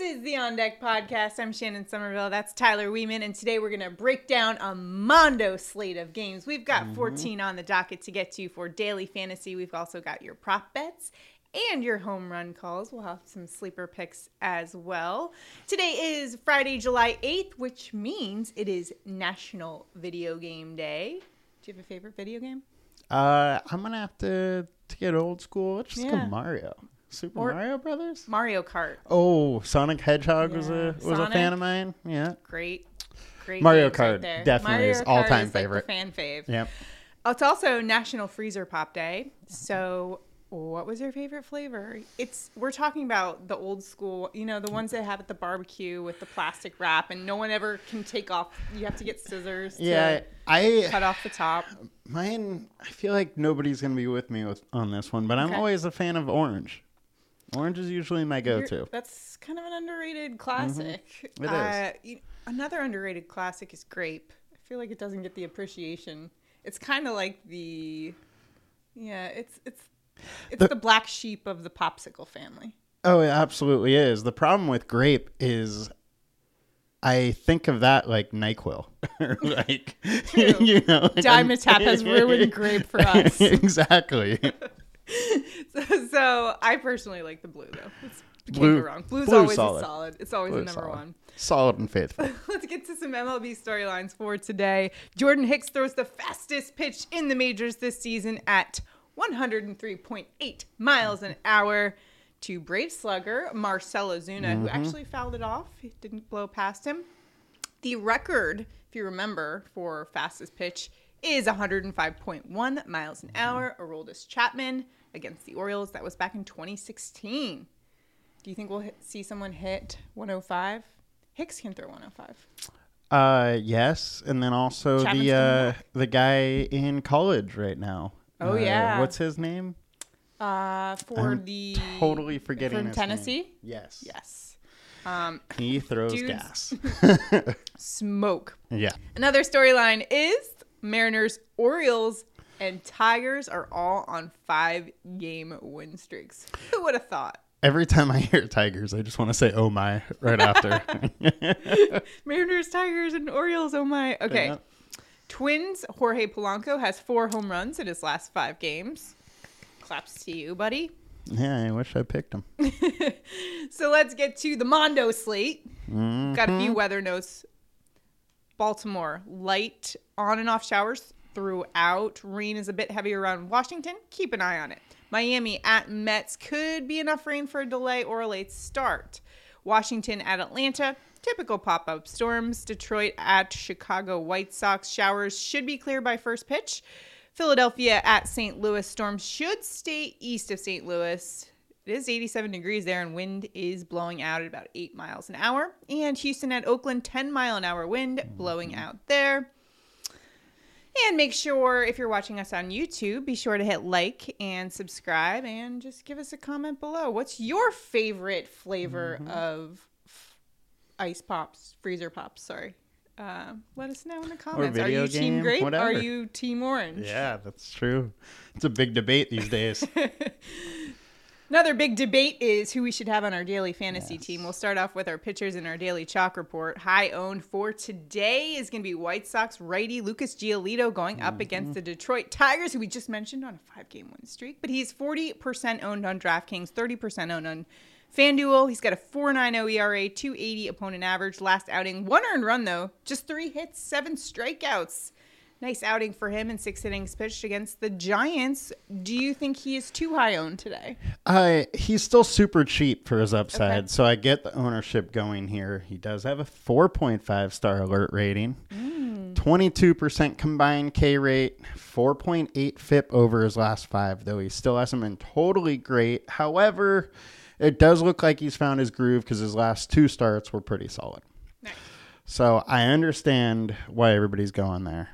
is the On Deck podcast. I'm Shannon Somerville. That's Tyler Weeman. And today we're going to break down a Mondo slate of games. We've got Mm-hmm. 14 on the docket to get to for daily fantasy. We've also got your prop bets and your home run calls. We'll have some sleeper picks as well. Today is Friday, July 8th, which means it is National Video Game Day. Do you have a favorite video game? Uh, I'm gonna have to to get old school. Let's just Yeah. go Mario. Super Or- Mario Brothers. Mario Kart. Oh, Sonic Hedgehog was a was a fan of mine. Yeah. Great. Great Mario right Kart there. definitely Mario is all-time is, like, favorite. fan fave. Yep. Oh, It's also National Freezer Pop Day. So, what was your favorite flavor? It's we're talking about the old school, you know, the ones that have at the barbecue with the plastic wrap, and no one ever can take off. You have to get scissors to Yeah. I cut off the top. mine. I feel like nobody's gonna be with me with on this one, but I'm always a fan of orange. Orange is usually my You're- go-to. That's kind of an underrated classic. It is. Uh, another underrated classic is grape. I feel like it doesn't get the appreciation. It's kind of like the, yeah, it's it's it's The- the black sheep of the popsicle family. Oh, it absolutely is. The problem with grape is I think of that like NyQuil. like True. you know, like Dimetapp has ruined grape for us. exactly. So, so I personally like the blue though. It's, can't Blue- go wrong. Blue's blue's always solid. solid. It's always Blue's the number solid. one. Solid and faithful. Let's get to some MLB storylines for today. Jordan Hicks throws the fastest pitch in the majors this season at 103.8 miles an hour to Brave slugger Marcell Ozuna, who mm-hmm. actually fouled it off. He didn't blow past him. The record, if you remember, for fastest pitch is 105.1 miles an hour. Aroldis Chapman against the Orioles. That was back in 2016. Do you think we'll hit, see someone hit 105? Hicks can throw 105. Uh, yes, and then also Chapman's the uh, the guy in college right now. Oh, Uh, yeah. what's his name? Uh, for I'm the totally forgetting from his name. Tennessee. Yes. Yes, um, He throws gas. smoke. yeah. Another storyline is Mariners, Orioles, and Tigers are all on five-game win streaks. Who would have thought? Every time I hear Tigers, I just want to say "Oh my" right after. Mariners, Tigers, and Orioles. Oh my. Okay. Yeah. Twins. Jorge Polanco has four home runs in his last five games. Claps to you, buddy. yeah, I wish I picked him. So let's get to the Mondo slate. Mm-hmm. Got a few weather notes. Baltimore, light on and off showers throughout. Rain is a bit heavier around Washington. Keep an eye on it. Miami at Mets could be enough rain for a delay or a late start. Washington at Atlanta, typical pop up storms. Detroit at Chicago White Sox, showers should be clear by first pitch. Philadelphia at St. Louis, storms should stay east of St. Louis. It is 87 degrees there, and wind is blowing out at about 8 miles an hour. And Houston at Oakland, 10 mile an hour wind blowing mm-hmm. out there. And make sure, if you're watching us on YouTube, be sure to hit like and subscribe and just give us a comment below. What's your favorite flavor of f- ice pops, freezer pops? Sorry. Uh, let us know in the comments. Are you team game, grape? Are you team orange? Yeah, that's true. It's a big debate these days. Another big debate is who we should have on our daily fantasy Yes. team. We'll start off with our pitchers in our daily chalk report. High owned for today is going to be White Sox righty Lucas Giolito going up mm-hmm. against the Detroit Tigers, who we just mentioned on a five game win streak. But he's 40% owned on DraftKings, 30% owned on FanDuel. He's got a 4.90 ERA, 280 opponent average. Last outing, one earned run though, just three hits, seven strikeouts. Nice outing for him in six innings pitched against the Giants. Do you think he is too high owned today? Uh, he's still super cheap for his upside, Okay. so I get the ownership going here. He does have a 4.5 star alert rating, 22% combined K rate, 4.8 FIP over his last five, though he still hasn't been totally great. However, it does look like he's found his groove because his last two starts were pretty solid. Nice. So I understand why everybody's going there.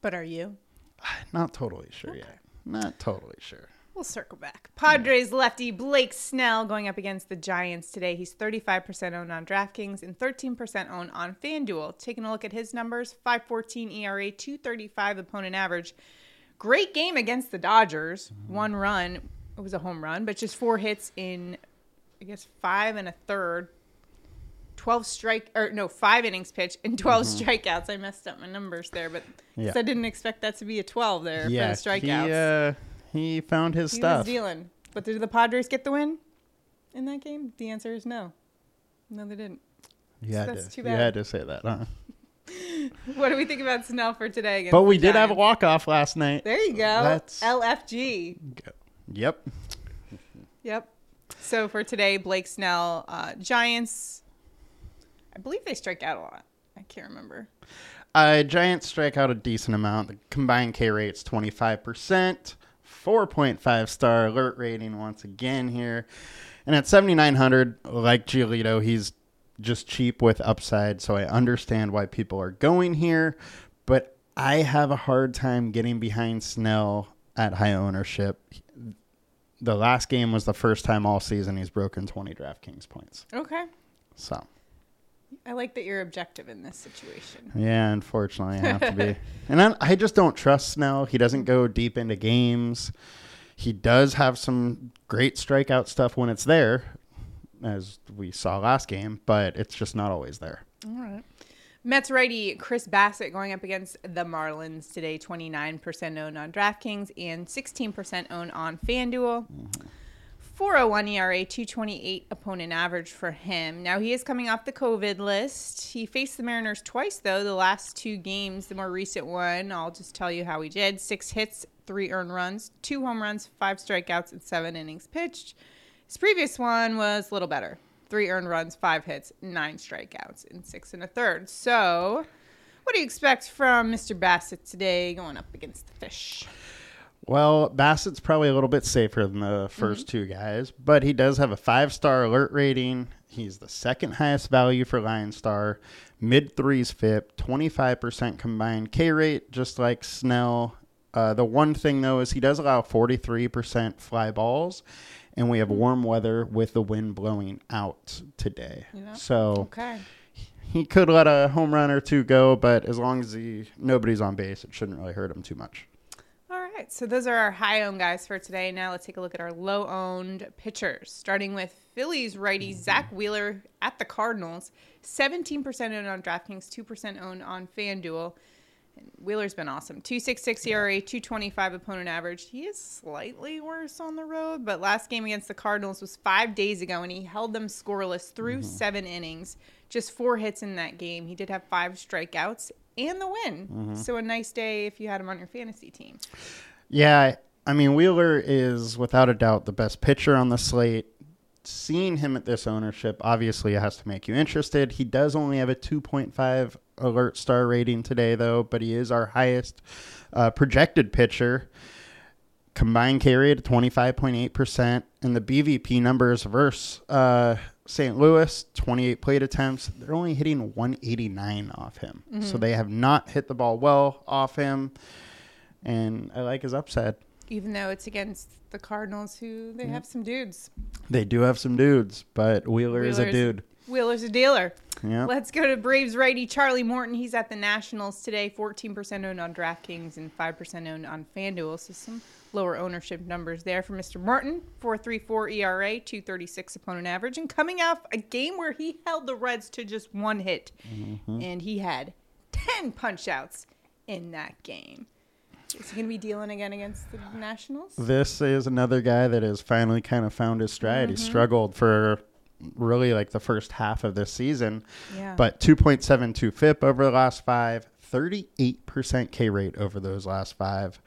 But are you? Not totally sure yet. Not totally sure. We'll circle back. Padres lefty Blake Snell going up against the Giants today. He's 35% owned on DraftKings and 13% owned on FanDuel. Taking a look at his numbers 514 ERA, 235 opponent average. Great game against the Dodgers. Mm-hmm. One run. It was a home run, but just four hits in, I guess, five and a third. 12 strike or no, 5 innings pitch and 12 strikeouts. I messed up my numbers there, but Mm-hmm. Yeah. I didn't expect that to be a 12 there yeah, for the strikeouts. He, uh, he found his He stuff. was dealing. But did the Padres get the win in that game? The answer is no. No, they didn't. yeah had, That's to, too you bad. had to say that, huh? What do we think about Snell for today? But we did have a walk off last night. There you go. That's- LFG. Yep. Yep. So for today, Blake Snell, uh, Giants. I believe they strike out a lot. I can't remember. Uh, Giants strike out a decent amount. The combined K rate's 25%. 4.5 star alert rating once again here. And at 7,900, like Giolito, he's just cheap with upside. So I understand why people are going here. But I have a hard time getting behind Snell at high ownership. The last game was the first time all season he's broken 20 DraftKings points. Okay. So. I like that you're objective in this situation. Yeah, unfortunately, I have to be. And I, I just don't trust Snell. He doesn't go deep into games. He does have some great strikeout stuff when it's there, as we saw last game, but it's just not always there. All right. Mets righty Chris Bassitt going up against the Marlins today, 29% owned on DraftKings and 16% owned on FanDuel. Mm-hmm. 401 ERA, 228 opponent average for him. Now he is coming off the COVID list. He faced the Mariners twice, though, the last two games. The more recent one, I'll just tell you how he did six hits, three earned runs, two home runs, five strikeouts, and seven innings pitched. His previous one was a little better three earned runs, five hits, nine strikeouts, and six and a third. So, what do you expect from Mr. Bassitt today going up against the fish? Well, Bassitt's probably a little bit safer than the 1st two guys, but he does have a five star alert rating. He's the second highest value for Line Star, mid threes FIP, 25% combined K rate, just like Snell. Uh, the one thing, though, is he does allow 43% fly balls, and we have warm weather with the wind blowing out today. Yeah. So Okay. he could let a home run or two go, but as long as he nobody's on base, it shouldn't really hurt him too much. Right, so those are our high owned guys for today. Now let's take a look at our low owned pitchers, starting with Phillies righty mm-hmm. Zack Wheeler at the Cardinals, 17% owned on DraftKings, 2% owned on FanDuel. And Wheeler's been awesome. 266 ERA, 225 opponent average. He is slightly worse on the road, but last game against the Cardinals was five days ago, and he held them scoreless through mm-hmm. seven innings. Just four hits in that game. He did have five strikeouts and the win. Mm-hmm. So a nice day if you had him on your fantasy team. Yeah, I mean Wheeler is without a doubt the best pitcher on the slate. Seeing him at this ownership obviously has to make you interested. He does only have a 2.5 alert star rating today, though, but he is our highest uh, projected pitcher. Combined K rate at 25.8%, and the BVP numbers versus uh, St. Louis, 28 plate attempts. They're only hitting 189 off him. So they have not hit the ball well off him and I like his upside. even though it's against the Cardinals, who they mm-hmm. have some dudes. They do have some dudes, but Wheeler is a dude. Wheeler's a dealer. Yeah. Let's go to Braves righty Charlie Morton. He's at the Nationals today, 14% owned on DraftKings and 5% owned on FanDuel. So some lower ownership numbers there for Mr. Morton. 434 ERA, 236 opponent average. And coming off a game where he held the Reds to just one hit. Mm-hmm. And he had 10 punch outs in that game. Is he going to be dealing again against the Nationals? This is another guy that has finally kind of found his stride. Mm-hmm. He struggled for really like the first half of this season, Yeah. but 2.72 FIP over the last five, 38% K rate over those last five.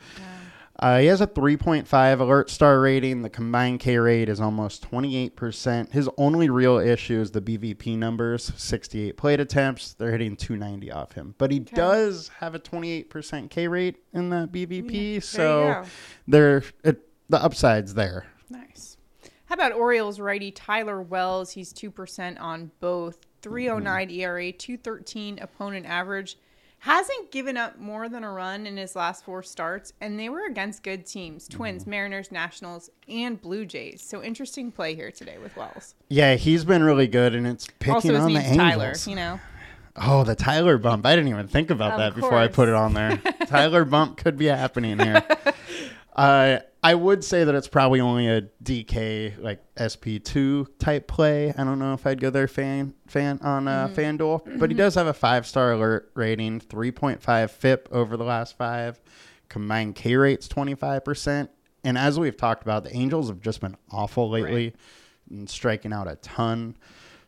Uh, he has a 3.5 alert star rating. The combined K rate is almost 28%. His only real issue is the BVP numbers 68 plate attempts. They're hitting 290 off him. But he does have a 28% K rate in that BVP. you so there, it, the upside's there. Nice. How about Orioles righty Tyler Wells? He's 2% on both. 309 ERA, 213 opponent average. Hasn't given up more than a run in his last four starts, and they were against good teams Twins, Mariners, Nationals, and Blue Jays. So interesting play here today with Wells. Yeah, he's been really good, and it's picking also, on the Tyler, Angels. you know. Oh, the Tyler bump. I didn't even think about Of that before I put it on there. Tyler bump could be happening here. Uh, I would say that it's probably only a DK like SP2 type play. I don't know if I'd go there fan fan on uh, FanDuel, but he does have a five star alert rating, 3.5 FIP over the last five. Combined K rate's 25%. And as we've talked about, the Angels have just been awful lately and striking out a ton.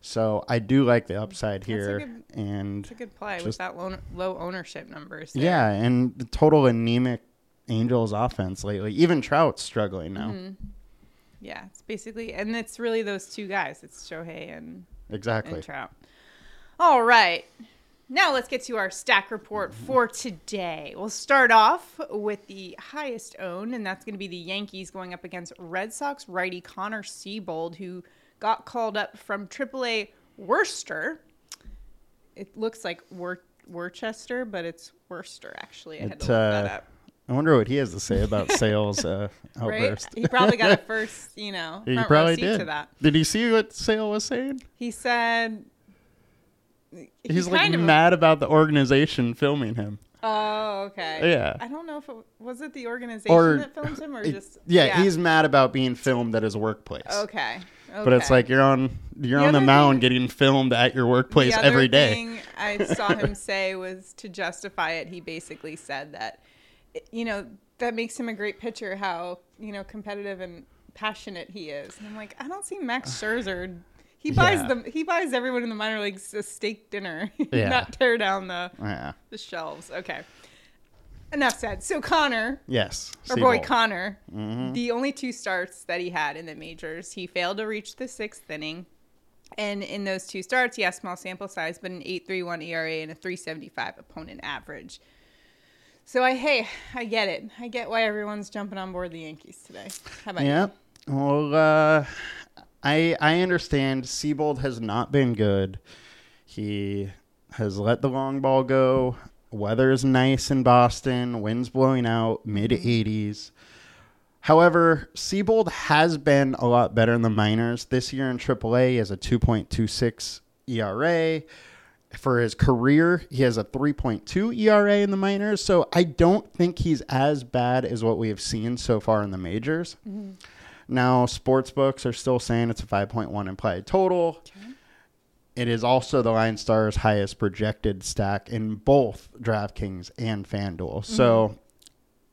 So I do like the upside here. good- and It's a good play with Just- that low, low ownership numbers. there. yeah, and the total anemic Angels offense lately. Even Trout's struggling now. Mm-hmm. Yeah, it's basically, and it's really those two guys. It's Shohei and, Exactly. and Trout. All right. Now let's get to our stack report for today. We'll start off with the highest owned, and that's going to be the Yankees going up against Red Sox righty Connor Seabold, who got called up from AAA Worcester. It looks like Wor- Worcester, but it's Worcester, actually. I had It's, to look uh, that up. I wonder what he has to say about Sale's uh, Right? outburst. He probably got a first, you know, He probably did. to that. Did he see what Sale was saying? He said he He's like kind of- mad about the organization filming him. Oh, okay. Yeah. I don't know if it was it the organization Or that films him or it- just yeah, he's mad about being filmed at his workplace. okay. But it's like you're on you're The on the mound thing- getting filmed at your workplace every day. thing I saw him say was to justify it. He basically said that, you know, that makes him a great pitcher. How you know competitive and passionate he is. And I'm like, I don't see Max Scherzer. He buys Yeah. them. He buys everyone in the minor leagues a steak dinner, Yeah. not tear down the Yeah. the shelves. Okay. Enough said. So Connor, Yes. our boy Connor, Mm-hmm. the only two starts that he had in the majors, he failed to reach the sixth inning. And in those two starts, he has small sample size, but an 8.31 ERA and a 3.75 opponent average. So I hey, I get it. I get why everyone's jumping on board the Yankees today. How about Yeah. Well, uh, I I understand. Seabold has not been good. He has let the long ball go. Weather is nice in Boston. Winds blowing out, mid 80s. However, Seabold has been a lot better in the minors. This year in AAA, has a 2.26 ERA. For his career, he has a 3.2 ERA in the minors. So I don't think he's as bad as what we have seen so far in the majors. Now, sports books are still saying it's a 5.1 implied total. It is also the Line Stars' highest projected stack in both DraftKings and FanDuel. So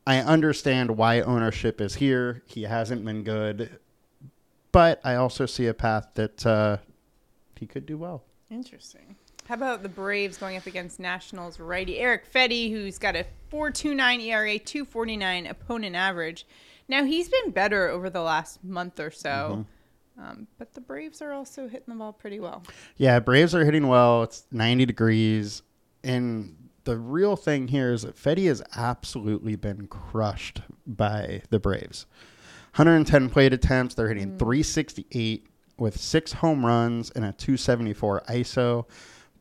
I understand why ownership is here. He hasn't been good, but I also see a path that uh, he could do well. Interesting. How about the Braves going up against Nationals righty Erick Fedde, who's got a 4.29 ERA, 2.49 opponent average. Now he's been better over the last month or so, um, but the Braves are also hitting the ball pretty well. Yeah, Braves are hitting well. It's 90 degrees. And the real thing here is that Fedde has absolutely been crushed by the Braves. 110 plate attempts. They're hitting 368 with six home runs and a 274 ISO.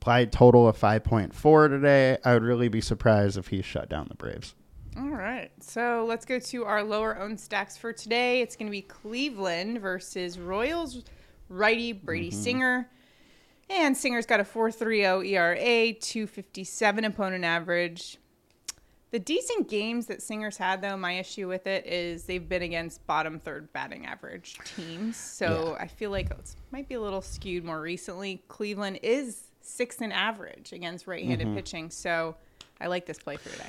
Implied total of 5.4 today. I would really be surprised if he shut down the Braves. All right, so let's go to our lower owned stacks for today. It's going to be Cleveland versus Royals righty Brady mm-hmm. Singer. And Singer's got a 4.30 ERA, 257 opponent average. The decent games that Singer's had, though, my issue with it is they've been against bottom third batting average teams. So I feel like it might be a little skewed more recently. Cleveland is sixth in average against right handed mm-hmm. pitching. So I like this play for today.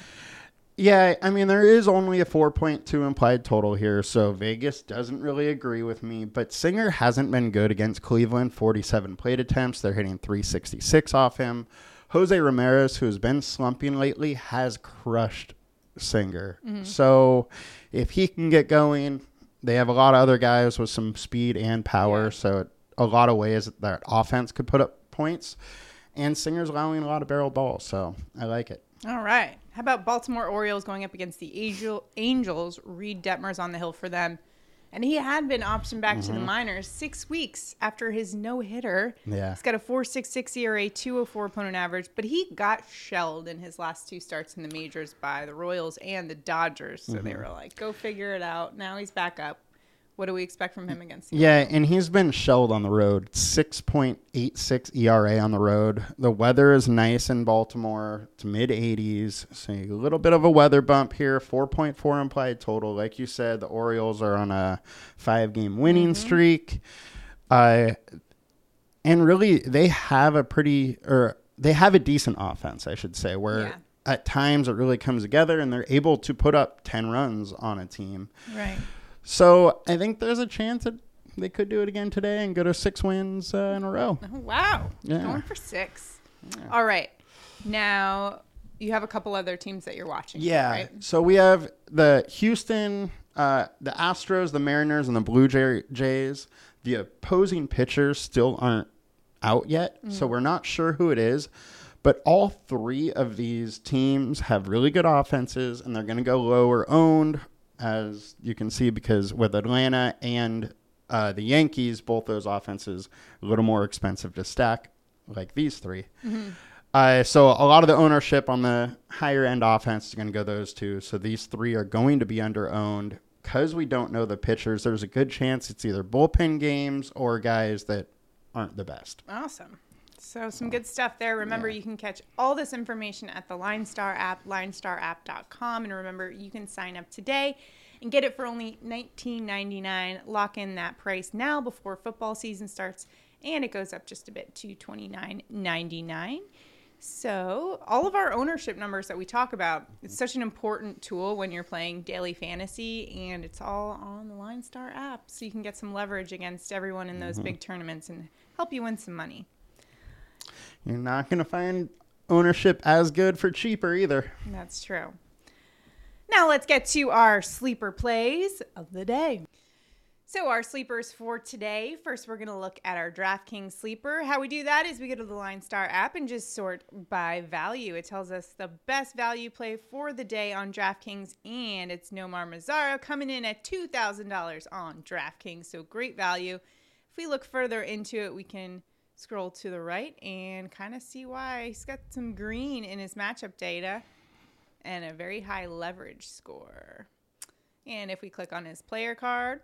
Yeah, I mean, there is only a 4.2 implied total here, so Vegas doesn't really agree with me. But Singer hasn't been good against Cleveland. 47 plate attempts. They're hitting 366 off him. Jose Ramirez, who's been slumping lately, has crushed Singer. Mm-hmm. So if he can get going, they have a lot of other guys with some speed and power. Yeah. So a lot of ways that offense could put up points. And Singer's allowing a lot of barrel balls, so I like it. All right. How about Baltimore Orioles going up against the Angel, Angels? Reid Detmers on the hill for them. And he had been optioned back to the mm-hmm. minors six weeks after his no hitter. Yeah. He's got a 4.66 ERA, 204 opponent average, but he got shelled in his last two starts in the majors by the Royals and the Dodgers. So they mm-hmm. were like, go figure it out. Now he's back up. What do we expect from him against? the Yeah, and he's been shelled on the road. 6.86 ERA on the road. The weather is nice in Baltimore. It's mid 80s. So a little bit of a weather bump here. 4.4 implied total. Like you said, the Orioles are on a five game winning streak. Uh, and really, they have a pretty, or they have a decent offense, I should say, where Yeah. at times it really comes together and they're able to put up 10 runs on a team. Right. So I think there's a chance that they could do it again today and go to six wins uh, in a row. Oh, wow. Yeah. Going for six. All right. Now you have a couple other teams that you're watching. Yeah. Right? So we have the Houston, uh, the Astros, the Mariners, and the Blue Jay- Jays. The opposing pitchers still aren't out yet, so we're not sure who it is. But all three of these teams have really good offenses, and they're going to go lower owned, as you can see, because with Atlanta and uh, the Yankees, both those offenses a little more expensive to stack, like these 3 uh, so a lot of the ownership on the higher end offense is going to go those two. So these three are going to be under owned because we don't know the pitchers. There's a good chance it's either bullpen games or guys that aren't the best. Awesome. So some good stuff there. Remember, Yeah. you can catch all this information at the Line Star app, linestarapp.com, and remember, you can sign up today and get it for only $19.99. Lock in that price now before football season starts, and it goes up just a bit to $29.99. So, all of our ownership numbers that we talk about, it's such an important tool when you're playing daily fantasy, and it's all on the Line Star app. So, you can get some leverage against everyone in those mm-hmm. big tournaments and help you win some money. You're not going to find ownership as good for cheaper either. That's true. Now, let's get to our sleeper plays of the day. So, our sleepers for today first, we're going to look at our DraftKings sleeper. How we do that is we go to the Line Star app and just sort by value. It tells us the best value play for the day on DraftKings, and it's Nomar Mazara coming in at $2,000 on DraftKings. So, great value. If we look further into it, we can scroll to the right and kind of see why he's got some green in his matchup data and a very high leverage score. And if we click on his player card,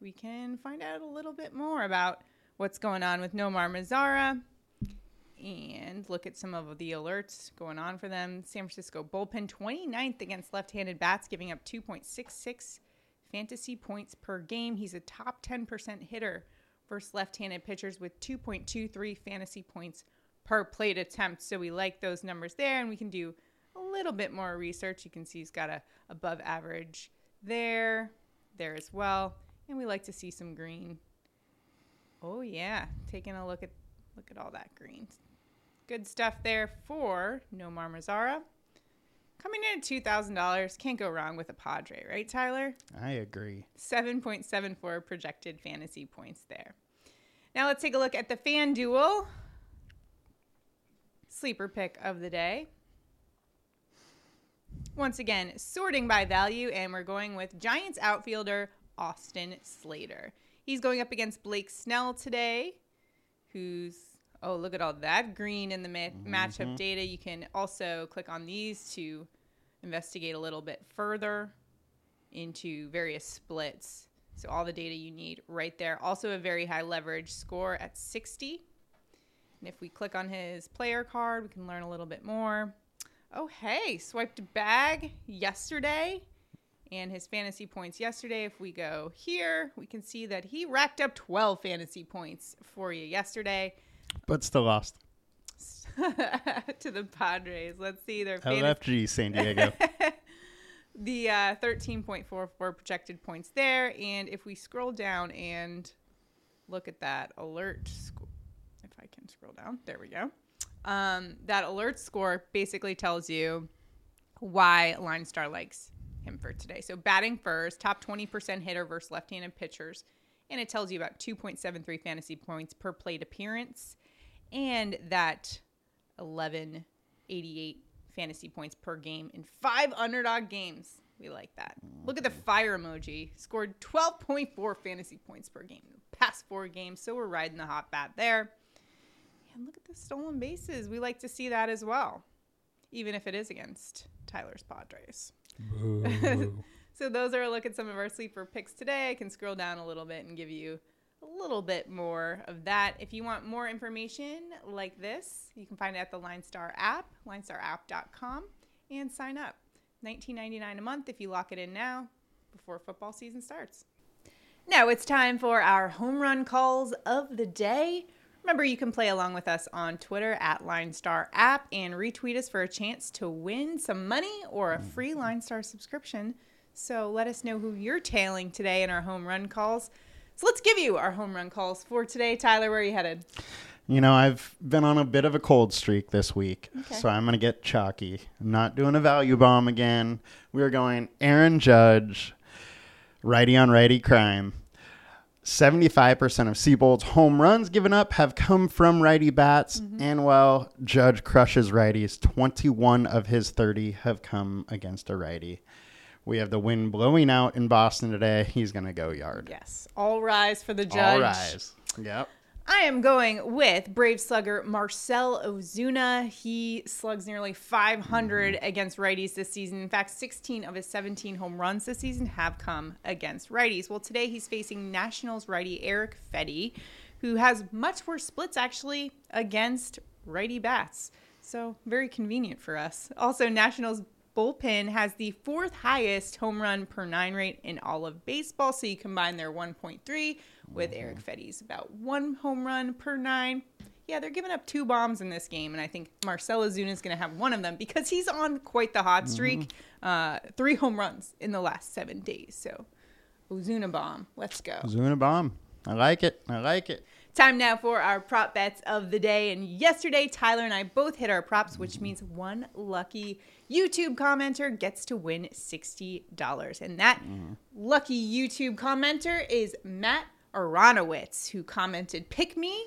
we can find out a little bit more about what's going on with Nomar Mazara and look at some of the alerts going on for them. San Francisco bullpen 29th against left handed bats, giving up 2.66 fantasy points per game. He's a top 10% hitter versus left handed pitchers with 2.23 fantasy points per plate attempt. So we like those numbers there, and we can do a little bit more research. You can see he's got a above average there, there as well, and we like to see some green. Oh yeah, taking a look at look at all that green. Good stuff there for Nomar Mazara. Coming in at two thousand dollars, can't go wrong with a Padre, right, Tyler? I agree. 7.74 projected fantasy points there. Now let's take a look at the FanDuel sleeper pick of the day. Once again, sorting by value, and we're going with Giants outfielder Austin Slater. He's going up against Blake Snell today, who's oh look at all that green in the ma- mm-hmm. matchup data. You can also click on these to investigate a little bit further into various splits. So all the data you need right there. Also a very high leverage score at 60. And if we click on his player card, we can learn a little bit more. Oh, hey, swiped a bag yesterday and his fantasy points yesterday. If we go here, we can see that he racked up 12 fantasy points for you yesterday But still lost. to the Padres. Let's see their LFG San Diego. the uh, 13.44 projected points there. And if we scroll down and look at that alert score, if I can scroll down, there we go. Um, that alert score basically tells you why Line Star likes him for today. So batting first, top 20% hitter versus left-handed pitchers, and it tells you about 2.73 fantasy points per plate appearance, and that 1188 fantasy points per game in five underdog games. We like that. Look at the fire emoji. Scored 12.4 fantasy points per game in the past four games, so we're riding the hot bat there. And look at the stolen bases. We like to see that as well, even if it is against Tyler's Padres. So those are a look at some of our sleeper picks today. I can scroll down a little bit and give you a little bit more of that. If you want more information like this, you can find it at the Line Star app, linestarapp.com, and sign up. $19.99 a month if you lock it in now before football season starts. Now it's time for our home run calls of the day. Remember, you can play along with us on Twitter at LineStar app and retweet us for a chance to win some money or a free LineStar subscription. So let us know who you're tailing today in our home run calls. So let's give you our home run calls for today. Tyler, where are you headed? You know, I've been on a bit of a cold streak this week, Okay. so I'm going to get chalky. I'm not doing a value bomb again. We're going Aaron Judge, righty on righty crime. 75% of Seabold's home runs given up have come from righty bats, mm-hmm. and while Judge crushes righties, 21 of his 30 have come against a righty. We have the wind blowing out in Boston today. He's going to go yard. Yes. All rise for the judge. All rise. Yep. I am going with Brave slugger Marcell Ozuna. He slugs nearly 500 mm-hmm. against righties this season. In fact, 16 of his 17 home runs this season have come against righties. Well, today he's facing Nationals righty Erick Fedde, who has much worse splits actually against righty bats. So, very convenient for us. Also, Nationals bullpen has the fourth highest home run per nine rate in all of baseball. So you combine their 1.3 with Erick Fedde's about one home run per nine. Yeah, they're giving up two bombs in this game, and I think Marcell Ozuna is going to have one of them because he's on quite the hot streak. Uh, three home runs in the last seven days. So, Ozuna bomb. Let's go. Zuna bomb. I like it. I like it. Time now for our prop bets of the day. And yesterday, Tyler and I both hit our props, which means one lucky YouTube commenter gets to win $60. And that lucky YouTube commenter is Matt Aronowitz, who commented, Pick me.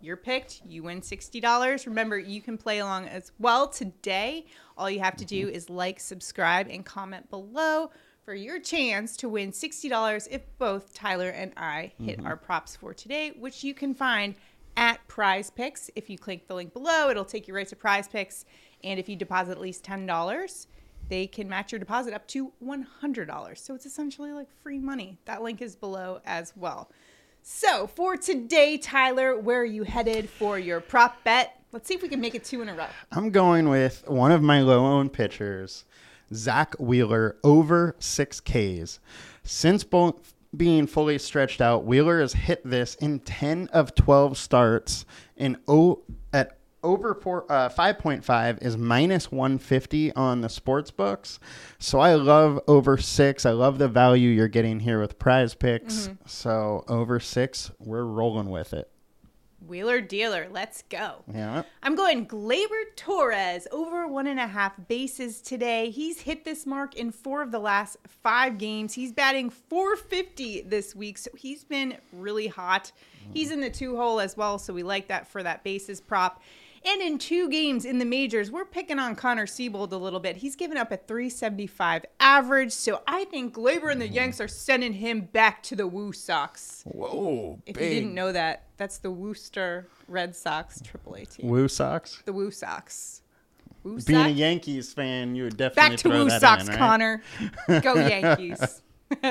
You're picked. You win $60. Remember, you can play along as well today. All you have to do is like, subscribe, and comment below for your chance to win $60 if both Tyler and I hit mm-hmm. our props for today, which you can find at Prize Picks. If you click the link below, it'll take you right to Prize Picks. And if you deposit at least $10, they can match your deposit up to $100. So it's essentially like free money. That link is below as well. So for today, Tyler, where are you headed for your prop bet? Let's see if we can make it two in a row. I'm going with one of my low owned pitchers, Zack Wheeler, over six Ks. Since both being fully stretched out, Wheeler has hit this in 10 of 12 starts, and o- at over four, uh, 5.5 is minus 150 on the sports books. So I love over six. I love the value you're getting here with prize picks. So over six, we're rolling with it. Wheeler dealer, let's go. Yeah. I'm going Gleyber Torres over one and a half bases today. He's hit this mark in four of the last five games. He's batting 450 this week, so he's been really hot. He's in the two hole as well, so we like that for that bases prop. And in two games in the majors, we're picking on Connor Seabold a little bit. He's given up a 375 average, so I think Gleyber and the mm. Yanks are sending him back to the Woo Sox. Whoa. If you didn't know that, that's the Worcester Red Sox AAA team. Woo Sox? The Woo Sox. Woo Being a Yankees fan, you would definitely Back to Woo Sox, in, right? Connor. Go Yankees.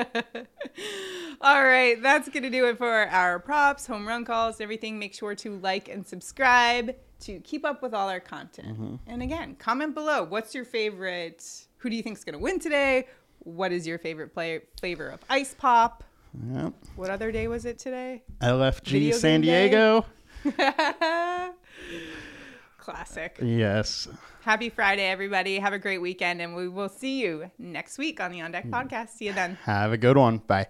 all right, that's going to do it for our props, home run calls, everything. Make sure to like and subscribe to keep up with all our content. Mm-hmm. And again, comment below. What's your favorite? Who do you think is going to win today? What is your favorite play, flavor of ice pop? Yep. What other day was it today? LFG Video San? Diego. Classic. Yes. Happy Friday, everybody. Have a great weekend, and we will see you next week on the On Deck podcast. See you then. Have a good one. Bye.